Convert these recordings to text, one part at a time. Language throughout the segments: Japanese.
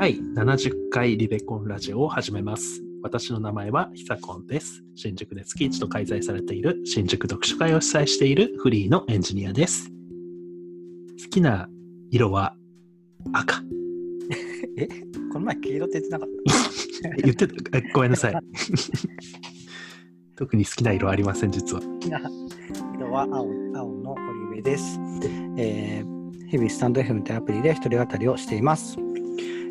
第70回リベコンラジオを始めます。私の名前はひさこんです。新宿で月一度開催されている新宿読書会を主催しているフリーのエンジニアです。好きな色は赤。えこの前黄色って言ってなかっ 言ってた、あごめんなさい。特に好きな色ありません、実は。た好きな色は青青の堀上です、えー日々スタンド FM というアプリで一人語りをしています。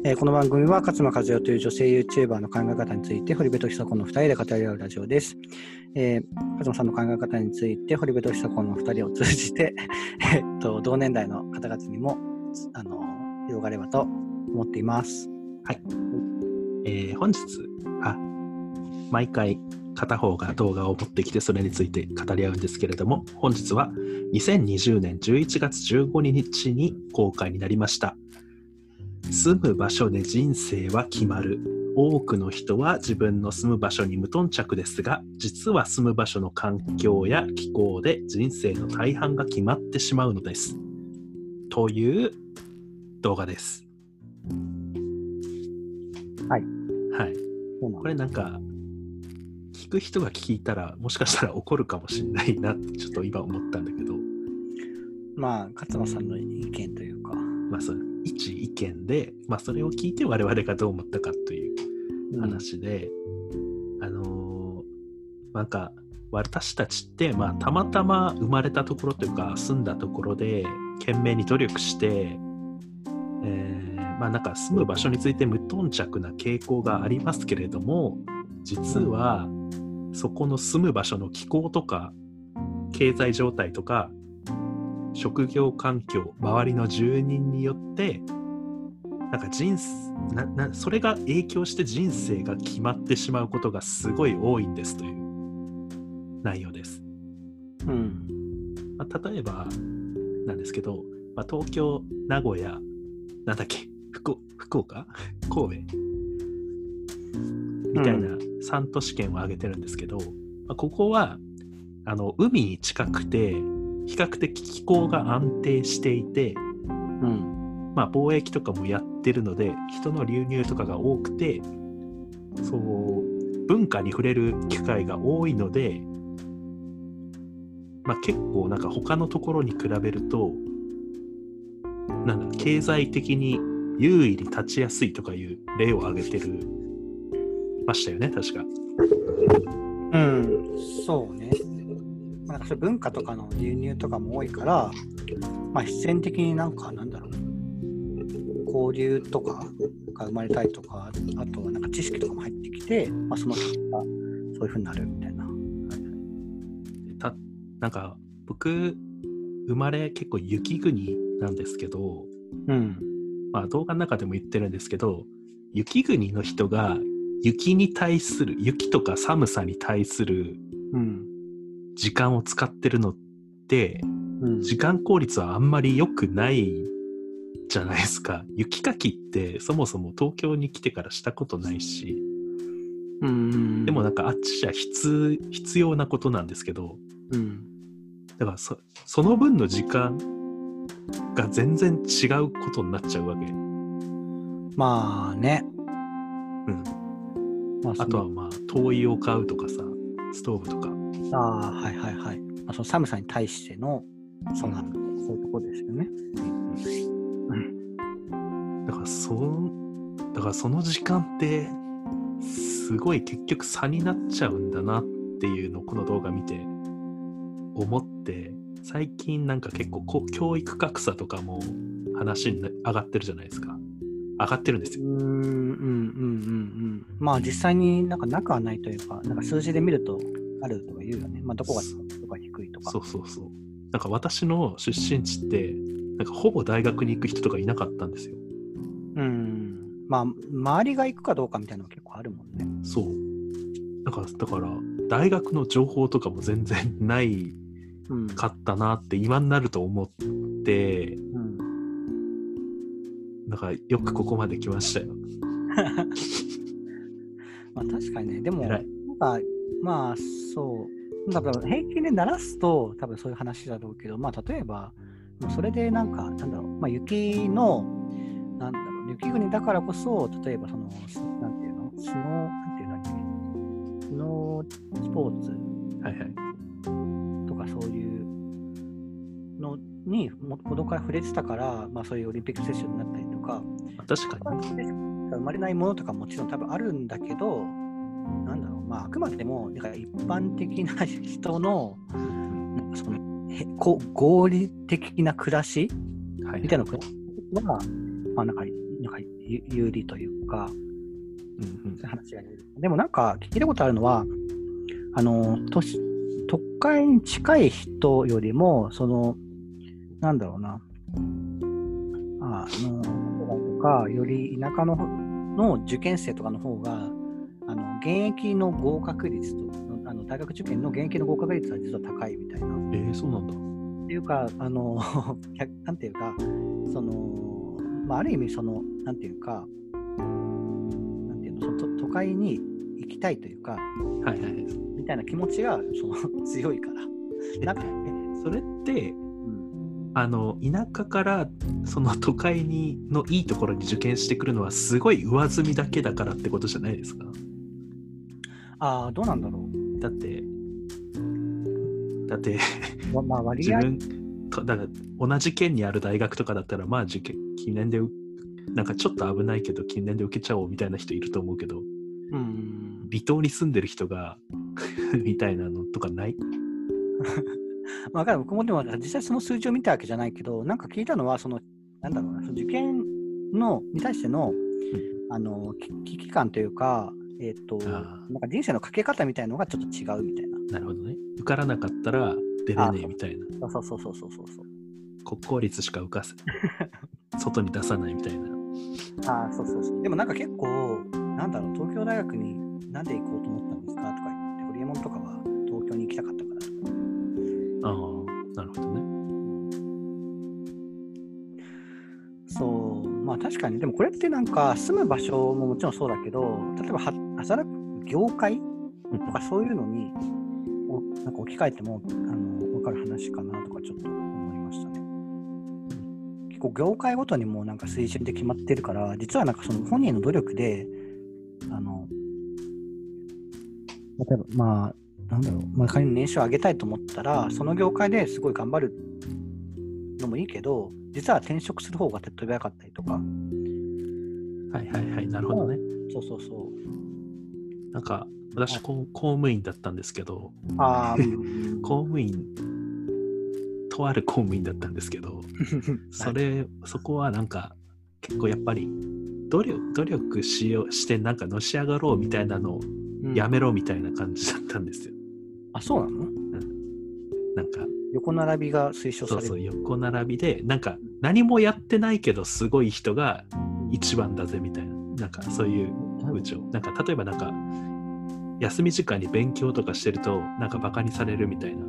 えーこの番組は勝間和代という女性 YouTuber の考え方について堀部と久子の2人で語り合うラジオです。えー勝間さんの考え方について堀部と久子の2人を通じて、えっと同年代の方々にもあの広がればと思っていますはい。えー本日、あ、毎回片方が動画を持ってきてそれについて語り合うんですけれども、本日は2020年11月15日に公開になりました。住む場所で人生は決まる。多くの人は自分の住む場所に無頓着ですが、実は住む場所の環境や気候で人生の大半が決まってしまうのです。という動画です。はい。はい。これなんか聞く人が聞いたらもしかしたら怒るかもしれないなってちょっと今思ったんだけどまあ勝間さんの意見というか。まあその一意見で、まあ、それを聞いて我々がどう思ったかといううん。話で、あのーなんか私たちって、まあ、たまたま生まれたところというか住んだところで懸命に努力して、えーまあなんか住む場所について無頓着な傾向がありますけれども実はそこの住む場所の気候とか経済状態とか職業環境周りの住人によってなんか人生ななそれが影響して人生が決まってしまうことがすごい多いんですという内容です。うん。まあ、例えばなんですけど、まあ、東京、名古屋、なんだっけ、福福岡神戸みたいな3都市圏を挙げてるんですけど、まあ、ここはあの海に近くて比較的気候が安定していて、うん。まあ、貿易とかもやってるので人の流入とかが多くてそう文化に触れる機会が多いので、まあ、結構なんか他のところに比べるとなんだ経済的に優位に立ちやすいとかいう例を挙げてるましたよね確か。うん、そうね。まあなんかそれ文化とかの流入とかも多いから、まあ、必然的になんか、なんだろう、交流とかが生まれたりとか、あとはなんか知識とかも入ってきて、まあ、その結果、そういうふうになるみたいな。たなんか僕生まれ結構雪国なんですけど、うん。まあ、動画の中でも言ってるんですけど雪国の人が雪に対する雪とか寒さに対するうん。時間を使ってるのってうん。時間効率はあんまり良くないじゃないですか雪かきってそもそも東京に来てからしたことないしうん。でもなんかあっちじゃ必必要なことなんですけどうん。だからそその分の時間が全然違うことになっちゃうわけ。まあね。うんまあ、あとはまあ灯油を買うとかさストーブとかああ、はいはいはい。まあ、その寒さに対しての、その、そういうとこですよね。だからそだからその時間ってすごい結局差になっちゃうんだなっていうのをこの動画見て思って最近なんか結構こう教育格差とかも話にな上がってるじゃないですか上がってるんですようーん、うん、うん、うん、うん。まあ実際になんかなくはないというか、なんか数字で見るとあるとか言うよね。まあどこがとか低いとか。そうそうそうなんか私の出身地ってなんかほぼ大学に行く人とかいなかったんですようん。まあ周りが行くかどうかみたいなのが結構あるもんね。そうだからだから大学の情報とかも全然ないうん。かったなって今になると思ってうん。なんかよくここまで来ましたよ。まあ確かにね、でも。なんか、まあそう、多分平均で鳴らすと多分そういう話だろうけど、まあ例えば、もうそれでなんか、なんだろう、まあ雪の、なんだろう雪国だからこそ、例えばその、すなんていうの、スノー、なんていうんだっけ、スノースポーツはいはい。とかそういうのにもほどから触れてたから、まあ、そういうオリンピックセッションになったりとか、まあ確かに。生まれないものとかもちろん多分あるんだけど、なんだろう、まあ、あくまでもだから一般的な 人のなんかそのへこ合理的な暮らしはいみたいなのは、まあ、なんかなんかゆ有利というか、うんうん。そういう話が。でもなんか聞いたことあるのは、あの都市都会に近い人よりも、その、なんだろうな、あの、とか、より田舎の方の受験生とかの方が、あの現役の合格率とあの大学受験の現役の合格率は実は高いみたいな。えー、そうなんだ。っていうか、あの、逆なんていうか、その、まあ、ある意味、その、なんていうか、なんていうの、その都都会に行きたいというか、はいはい。みたいな気持ちがその 強いから。なんか、それって、うん、あの田舎からその都会にのいいところに受験してくるのはすごい上積みだけだからってことじゃないですかああ、どうなんだろだって。だって。う。ままあ、割合、自分とだから同じ県にある大学とかだったらまあ受験記念でうなんかちょっと危ないけど記念で受けちゃおうみたいな人いると思うけどうん。離島に住んでる人が みたいなのとかない？まあ、わかる。僕もでも実際その数字を見たわけじゃないけど、なんか聞いたのは、その、なんだろうな、その受験のに対しての、あの、き危機感というか、えっ、と、あなんか人生のかけ方みたいのがちょっと違うみたいな。なるほどね受からなかったら出れねえみたいなそうそうそうそうそうそう。国公立しか受かせ 外に出さないみたいなああ、そうそうそう。でもなんか結構、なんだろう、東京大学になんで行こうと思ったんですかとか言って、ホリエモンとかは東京に行きたかったからとか。ああ確かに、でもこれってなんか住む場所ももちろんそうだけど、例えば働く業界とかそういうのにおなんか置き換えてもあの分かる話かなとかちょっと思いましたね。結構業界ごとにもなんか水準で決まってるから、実はなんかその本人の努力で、あの、例えばまあ、なんだろう、まあ、仮に年収を上げたいと思ったら、その業界ですごい頑張るのもいいけど、実は転職する方が手っ取り早かったりとか、はいはいはいなるほどね。そうそうそう。なんか私公公務員だったんですけどああ、公務員とある公務員だったんですけど それそこはなんか結構やっぱり努力努力しようしてなんかのし上がろうみたいなのをうん。やめろみたいな感じだったんですよ。あ、そうなの？横並びが推奨される。そうそう横並びでなんか何もやってないけどすごい人が一番だぜみたいな。なんかそういう風潮。なんか例えばなんか休み時間に勉強とかしてるとなんかバカにされるみたいな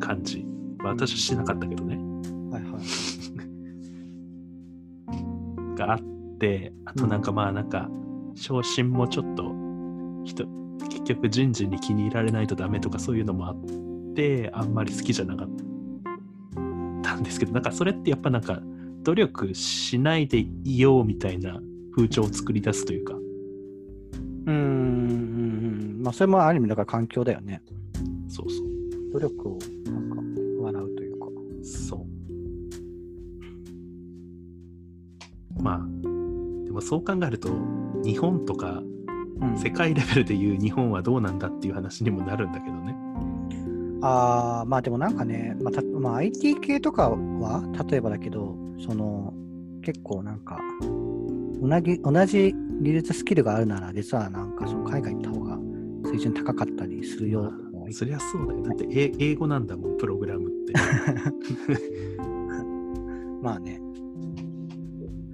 感じ、まあ、私はしなかったけどね。はいはい。があってあとなんかまあなんか昇進もちょっと人結局人事に気に入られないとダメとかそういうのもあってあんまり好きじゃなかったんですけどなんかそれってやっぱなんか努力しないでいようみたいな風潮を作り出すというか。うーん、うんうん。まあそれもある意味だから環境だよね。そうそう。努力をなんか笑うというか。そう。まあでもそう考えると日本とかうん。世界レベルでいう日本はどうなんだっていう話にもなるんだけどねああ、まあでもなんかね、まあたまあ、IT 系とかは、例えばだけど、その、結構なんか、同じ同じ技術スキルがあるなら、実はなんかその海外行った方が水準高かったりするよとかはそりゃそうだよ。だって英英語なんだもんプログラムって。まあね、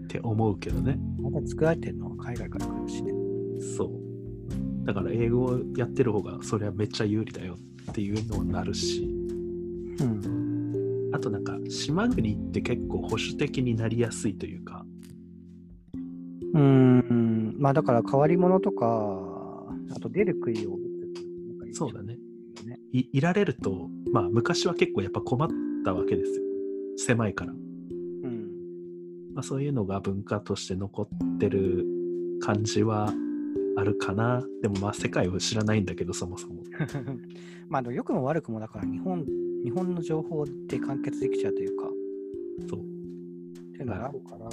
って思うけどね。また作られてるのは海外から来るしね。そうだから英語をやってる方がそれはめっちゃ有利だよっていうのになるしうん。あとなんか島国って結構保守的になりやすいというかうーん、まあだから変わり者とか、あと出る杭をそうだねね。いいられるとまあ昔は結構やっぱ困ったわけですよ狭いからうん。まあ、そういうのが文化として残ってる感じはあるかな？でもまあ世界を知らないんだけど、そもそも。まあでも良くも悪くもだから日本日本の情報で完結できちゃうというか、そう。っていうのがあるから、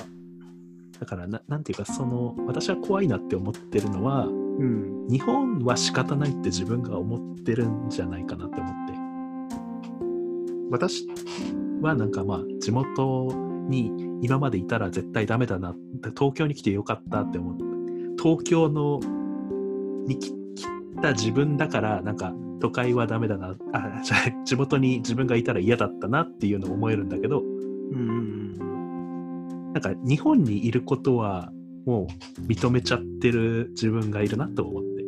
だからな、なんていうか、その、私は怖いなって思ってるのは、うん。日本は仕方ないって自分が思ってるんじゃないかなって思って。私はなんかまあ、地元に今までいたら絶対ダメだな。東京に来てよかったって思って。東京のに来来た自分だから、なんか都会はダメだな。あ、じゃあ地元に自分がいたら嫌だったなっていうのを思えるんだけど、うんうんなんか日本にいることはもう認めちゃってる自分がいるなと思って。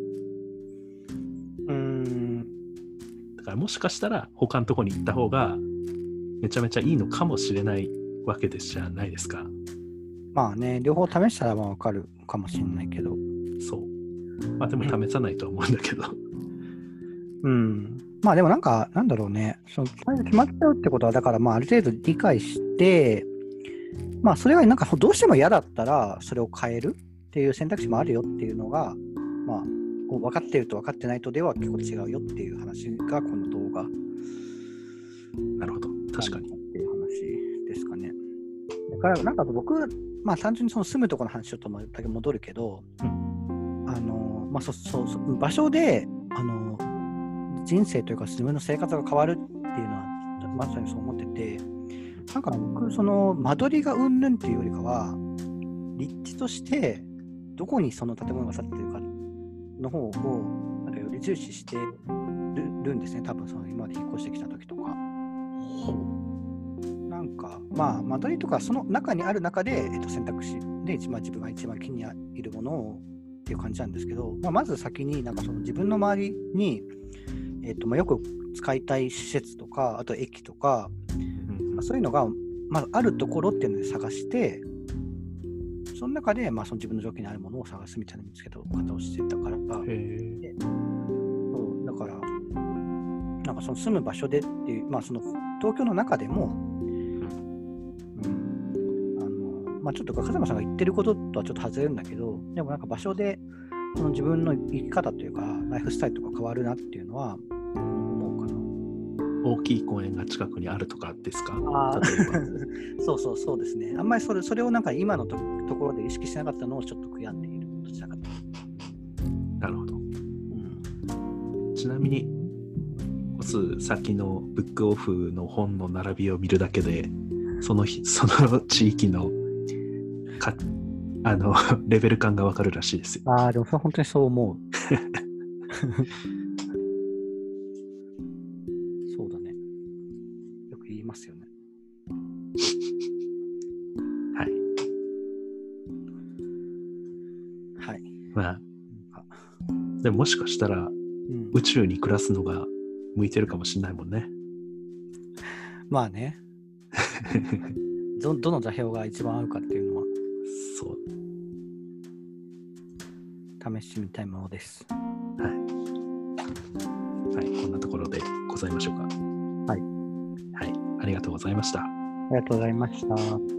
うん。うん。だからもしかしたら他のとこに行った方がめちゃめちゃいいのかもしれないわけですじゃないですか。まあね、両方試したらまあわかるかもしれないけど。そう。まあでも試さないとは思うんだけど。うん。まあでもなんか、なんだろうね、その決まっちゃうってことは、だからまあある程度理解して、まあそれがなんかどうしても嫌だったら、それを変えるっていう選択肢もあるよっていうのが、まあ、分かってると分かってないとでは結構違うよっていう話がこの動画。なるほど。確かに。っていう話ですかね。だからなんか僕、まあ単純にその住むところの話ちょっとだけ戻るけど、あの、まあそそうそ場所で、あの、人生というか自分の生活が変わるっていうのはまさにそう思ってて、なんか僕、その間取りがうんぬんっていうよりかは、立地としてどこにその建物が建ってるかの方をなんかより重視してるるんですね、多分その今まで引っ越してきた時とか。なんか、まあ、間取りとか、その中にある中で、えっと、選択肢で一番自分が一番気に入るものをっていう感じなんですけど、まあ、まず先になんかその自分の周りに、えっとまあ、よく使いたい施設とか、あと駅とか、まあ、そういうのが、まあ、あるところっていうので探して、その中で、まあ、その自分の条件にあるものを探すみたいな見つけ方をしてたから。そうだから、なんかその住む場所でっていう、まあ、その東京の中でも、まあ、ちょっと風間さんが言ってることとはちょっと外れるんだけど、でもなんか場所でその自分の生き方というか、ライフスタイルとか変わるなっていうのは思うかな。大きい公園が近くにあるとかですか？あ。そうそうそうですね。あんまりそれそれをなんか今のとところで意識しなかったのをちょっと悔やんでいる。どちらかと。なるほど。うんちなみに、コス先のブックオフの本の並びを見るだけで、その日、その地域のか あの レベル感がわかるらしいですよ。ああ、でもそれは本当にそう思う。そうだね。よく言いますよね。はい。はい。まあ、でももしかしたらうん、宇宙に暮らすのが向いてるかもしれないもんね。まあねど、どの座標が一番合うかっていうのはそう。試してみたいものです。はい。こんなところでございましょうか。はいはい。ありがとうございました。ありがとうございました。